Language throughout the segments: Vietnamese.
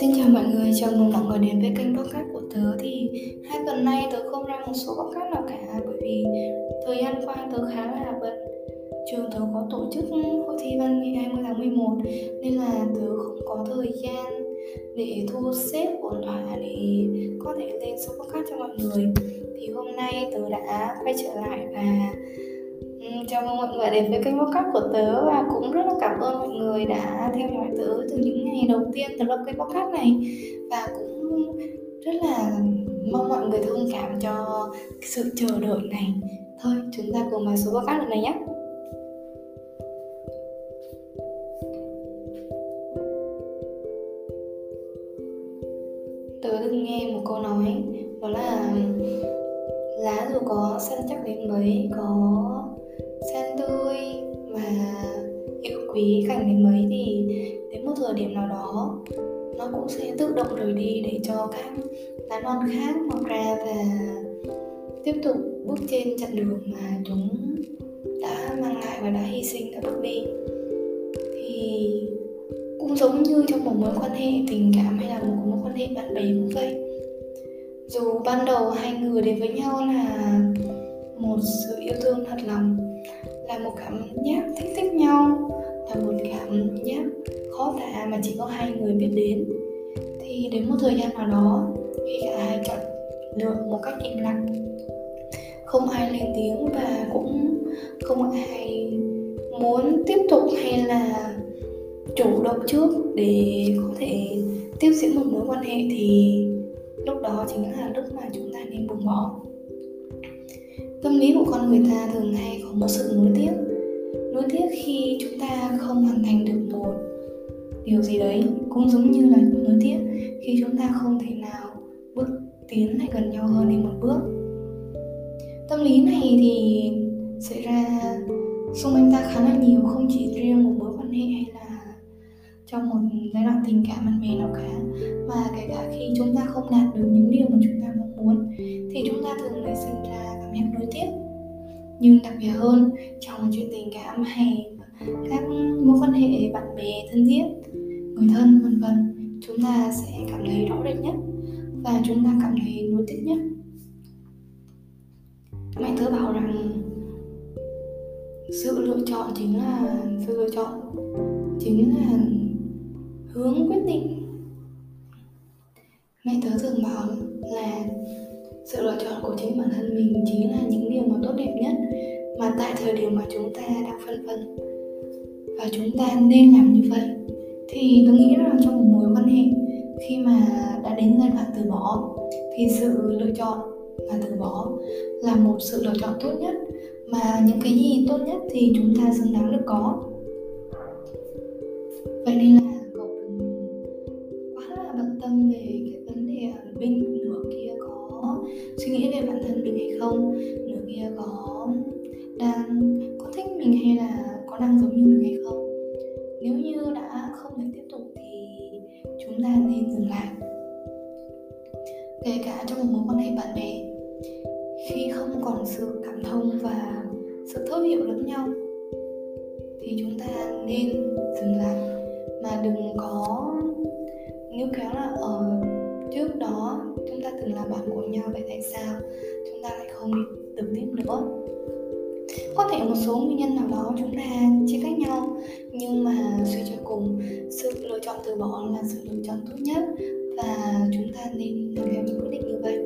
Xin chào mọi người, chào mừng mọi người đến với kênh podcast của tớ. Thì hai tuần nay tớ không ra một số podcast nào cả Bởi vì thời gian qua tớ khá là bận. Trường tớ có tổ chức hội thi văn nghệ 20 tháng 11 Nên là tớ không có thời gian để thu xếp ổn thỏa để có thể lên số podcast cho mọi người. Thì hôm nay tớ đã quay trở lại và chào mừng mọi người đến với kênh podcast của tớ và cũng rất là cảm ơn mọi người đã theo dõi tớ từ những ngày đầu tiên tớ lập kênh podcast này. Và cũng rất là mong mọi người thông cảm cho sự chờ đợi này. Thôi, chúng ta cùng vào số podcast lần này nhé. Quý cảnh đến mấy thì đến một thời điểm nào đó, nó cũng sẽ tự động rời đi để cho các lá non khác mọc ra và tiếp tục bước trên chặng đường mà chúng đã mang lại và đã hy sinh đã bước đi. Thì cũng giống như trong một mối quan hệ, tình cảm hay là một mối quan hệ bạn bè cũng vậy. Dù ban đầu hai người đến với nhau là một sự yêu thương thật lòng, là một cảm giác thích thích nhau và một cảm giác khó tả mà chỉ có hai người biết đến. Thì đến một thời gian nào đó, khi cả hai chọn lựa một cách im lặng, không ai lên tiếng và cũng không ai muốn tiếp tục hay là chủ động trước để có thể tiếp diễn một mối quan hệ thì lúc đó chính là lúc mà chúng ta nên buông bỏ. Tâm lý của con người ta thường hay có một sự nuối tiếc nuối tiếc khi chúng ta không hoàn thành được một điều gì đấy, cũng giống như là nuối tiếc khi chúng ta không thể nào bước tiến lại gần nhau hơn đến một bước. Tâm lý này thì xảy ra xung quanh ta khá là nhiều, không chỉ riêng một mối quan hệ hay là trong một giai đoạn tình cảm bạn bè nào cả, mà kể cả khi chúng ta không đạt được những điều mà chúng ta mong muốn, thì chúng ta thường lại sinh ra cảm giác nuối tiếc nhưng đặc biệt hơn trong chuyện tình cảm hay các mối quan hệ bạn bè, thân thiết, người thân, vân vân. Chúng ta sẽ cảm thấy rõ rệt nhất và chúng ta cảm thấy nuối tiếc nhất. Mẹ tớ bảo rằng, sự lựa chọn chính là, sự lựa chọn chính là hướng quyết định. Mẹ tớ thường bảo là sự lựa chọn của chính bản thân mình chính là những điều mà tốt đẹp nhất mà tại thời điểm mà chúng ta đang phân vân và chúng ta nên làm như vậy, thì tôi nghĩ rằng trong một mối quan hệ khi mà đã đến giai đoạn từ bỏ, thì sự lựa chọn là từ bỏ là một sự lựa chọn tốt nhất, mà những cái gì tốt nhất thì chúng ta xứng đáng được có. Vậy nên là không? Nửa kia có đang có thích mình hay là có đang giống như mình hay không? Nếu như đã không thể tiếp tục thì chúng ta nên dừng lại. Kể cả trong một mối quan hệ bạn bè, khi không còn sự cảm thông và sự thấu hiểu lẫn nhau, thì chúng ta nên dừng lại. Mà đừng có níu kéo là ở trước đó chúng ta từng là bạn của nhau vậy tại sao? Chúng ta lại không đi được tiếp nữa. Có thể một số nguyên nhân nào đó chúng ta chia cách nhau, nhưng mà suy cho cùng, sự lựa chọn từ bỏ là sự lựa chọn tốt nhất và chúng ta nên làm theo những quyết định như vậy.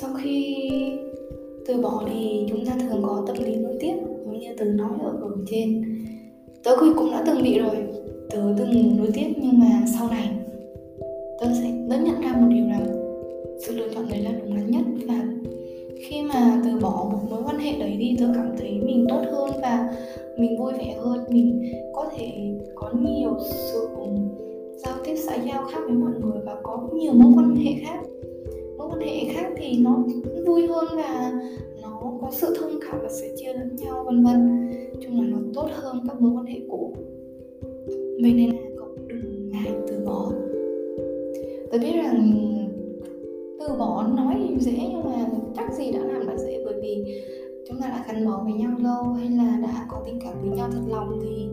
Sau khi từ bỏ thì chúng ta thường có tâm lý nối tiếp giống như từ nói ở ở trên. Tớ cũng đã từng bị rồi, tớ từng nối tiếp nhưng mà sau này tớ sẽ tớ nhận ra một điều rằng sự lựa chọn đấy là đúng đắn nhất. Và khi mà từ bỏ một mối quan hệ đấy đi, tớ cảm thấy mình tốt hơn và mình vui vẻ hơn. Mình có thể có nhiều sự giao tiếp xã giao khác với mọi người và có nhiều mối quan hệ khác. Mối quan hệ khác thì nó vui hơn và nó có sự thông cảm và sẽ chia lẫn nhau, vân vân. Chung là nó tốt hơn các mối quan hệ cũ. Vậy nên là cậu đừng ngại từ bỏ. Tôi biết rằng từ bỏ nói thì dễ, nhưng mà chắc gì đã làm đã dễ, bởi vì chúng ta đã gắn bó với nhau lâu hay là đã có tình cảm với nhau thật lòng thì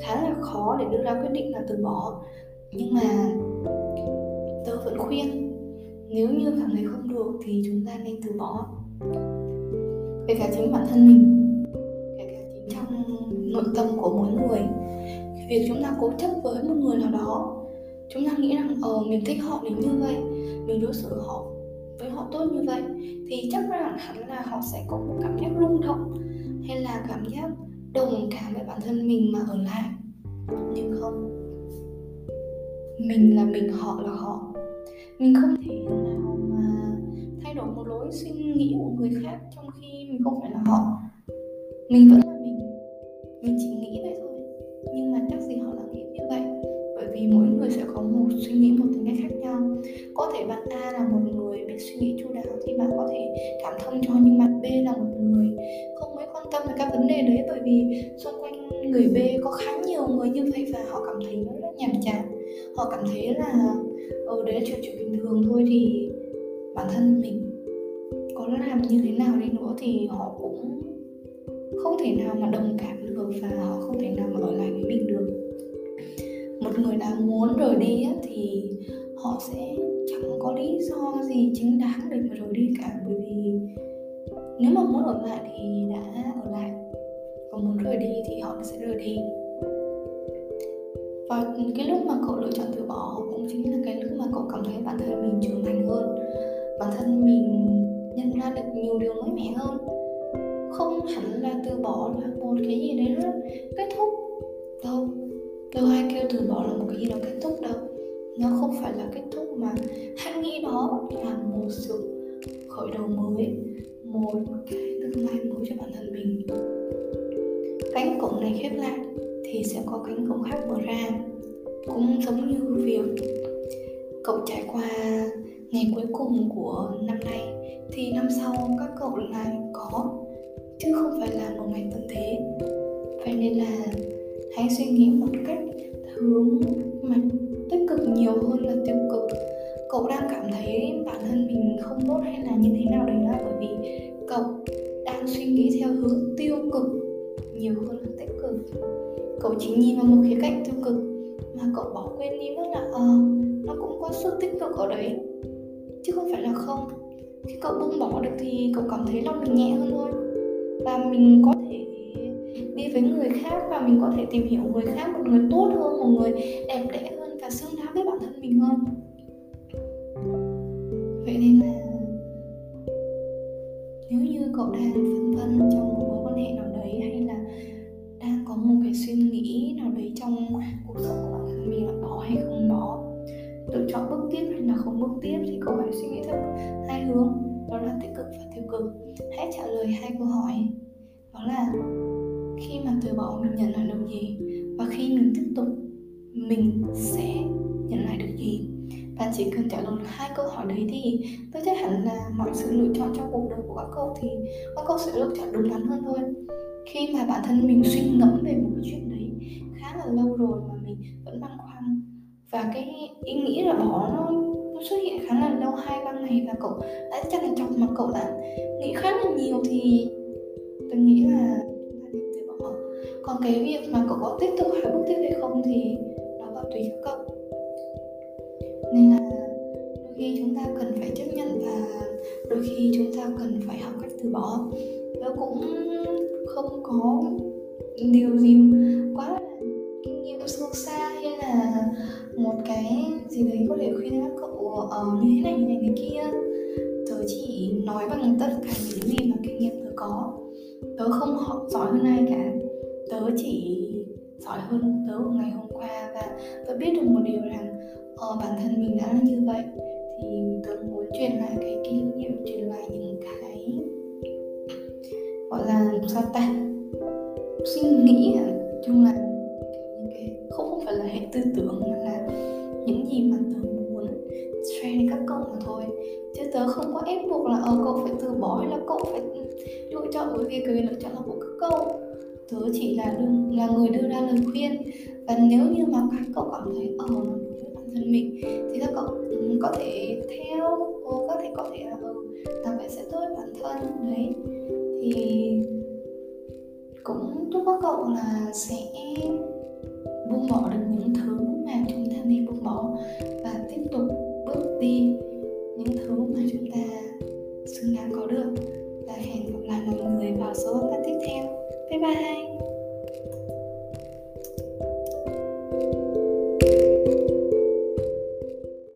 khá là khó để đưa ra quyết định là từ bỏ. Nhưng mà tớ vẫn khuyên, nếu như cảm thấy không được thì chúng ta nên từ bỏ. Kể cả chính bản thân mình, kể cả chính trong nội tâm của mỗi người, việc chúng ta cố chấp với một người nào đó chúng ta nghĩ rằng ờ mình thích họ đến như vậy, mình đối xử họ với họ tốt như vậy, thì chắc là hẳn là họ sẽ có một cảm giác rung động hay là cảm giác đồng cảm với bản thân mình mà ở lại. Nhưng không, mình là mình, họ là họ. Mình không thể nào mà thay đổi một lối suy nghĩ của người khác trong khi mình không phải là họ. Mình vẫn là mình. Mình chỉ người sẽ có một suy nghĩ một tính cách khác nhau. Có thể bạn A là một người biết suy nghĩ chu đáo thì bạn có thể cảm thông cho nhưng bạn B là một người không mấy quan tâm về các vấn đề đấy, bởi vì xung quanh người B có khá nhiều người như vậy và họ cảm thấy nó rất nhàm chán. Họ cảm thấy là ừ đấy là chuyện chuyện bình thường thôi thì bản thân mình có làm như thế nào đi nữa thì họ cũng không thể nào mà đồng cảm được và họ không thể nào mà ở lại với mình được một người nào muốn rời đi á, thì họ sẽ chẳng có lý do gì chính đáng để mà rời đi cả. Bởi vì nếu mà muốn ở lại thì đã ở lại còn muốn rời đi thì họ sẽ rời đi. Và cái lúc mà cậu lựa chọn từ bỏ cũng chính là cái lúc mà cậu cảm thấy bản thân mình trưởng thành hơn. Bản thân mình nhận ra được nhiều điều mới mẻ hơn. Không hẳn là từ bỏ là một cái gì đấy rất kết thúc đâu ai kêu từ bỏ là một cái gì đó kết thúc đâu. Nó không phải là kết thúc mà hãy nghĩ đó là một sự khởi đầu mới, một cái tương lai mới cho bản thân mình. Cánh cổng này khép lại thì sẽ có cánh cổng khác mở ra. Cũng giống như việc cậu trải qua ngày cuối cùng của năm nay, thì năm sau các cậu lại có, chứ không phải là một ngày tận thế. Vậy nên là hãy suy nghĩ một cách hướng mà tích cực nhiều hơn là tiêu cực. Cậu đang cảm thấy bản thân mình không tốt hay là như thế nào đấy là bởi vì cậu đang suy nghĩ theo hướng tiêu cực nhiều hơn là tích cực. Cậu chỉ nhìn vào một khía cạnh tiêu cực mà cậu bỏ quên đi mất là ờ nó cũng có sự tích cực ở đấy, chứ không phải là không. Khi cậu buông bỏ được thì cậu cảm thấy lòng mình nhẹ hơn thôi. Và mình có đi với người khác và mình có thể tìm hiểu người khác, một người tốt hơn, một người đẹp đẽ hơn và xứng đáng với bản thân mình hơn. Vậy nên là nếu như cậu đang phân vân trong một mối quan hệ nào đấy hay là đang có một cái suy nghĩ nào đấy trong cuộc sống của bản thân mình là bỏ hay không bỏ lựa chọn bước tiếp hay là không bước tiếp thì cậu hãy suy nghĩ theo hai hướng, đó là tích cực và tiêu cực. Hãy trả lời hai câu hỏi, đó là khi mà từ bỏ mình nhận lại được gì? Và khi mình tiếp tục mình sẽ nhận lại được gì? Và chỉ cần trả lời được hai câu hỏi đấy thì tôi chắc hẳn là mọi sự lựa chọn trong cuộc đời của các cậu thì các cậu sẽ lựa chọn đúng đắn hơn thôi. Khi mà bản thân mình suy ngẫm về một cái chuyện đấy khá là lâu rồi mà mình vẫn băn khoăn và cái ý nghĩ là bỏ nó, nó xuất hiện khá là lâu hai ba ngày và cậu đã chắc là chọc mà cậu đã nghĩ khá là nhiều thì tôi nghĩ là còn cái việc mà cậu có tiếp tục hay bước tiếp hay không thì nó còn tùy các cậu. Nên là đôi khi chúng ta cần phải chấp nhận và đôi khi chúng ta cần phải học cách từ bỏ. Nó cũng không có điều gì quá là kinh nghiệm sâu xa hay là một cái gì đấy có thể khuyên các cậu uh, như thế này như này kia. Tớ chỉ nói bằng tất cả những gì mà kinh nghiệm tớ có. Tớ không học giỏi hơn ai cả tớ chỉ giỏi hơn tớ ngày hôm qua và tớ biết được một điều rằng uh, bản thân mình đã là như vậy. Thì tớ muốn truyền lại cái kinh nghiệm truyền lại những cái gọi là sao ta? Suy nghĩ chung là những cái không không phải là hệ tư tưởng mà là những gì mà tớ muốn share đến các cậu mà thôi. Chứ tớ không có ép buộc là ờ cậu phải từ bỏ hay là cậu phải lựa chọn bởi vì cái lựa chọn là của các cậu tớ chỉ là đưa, là người đưa ra lời khuyên. Và nếu như mà các cậu cảm thấy ờ nó đúng với bản thân mình thì các cậu um, có thể theo ờ, có thể có thể là ừ làm vậy sẽ tốt bản thân đấy. Thì cũng chúc các cậu là sẽ buông bỏ được những thứ xứng đáng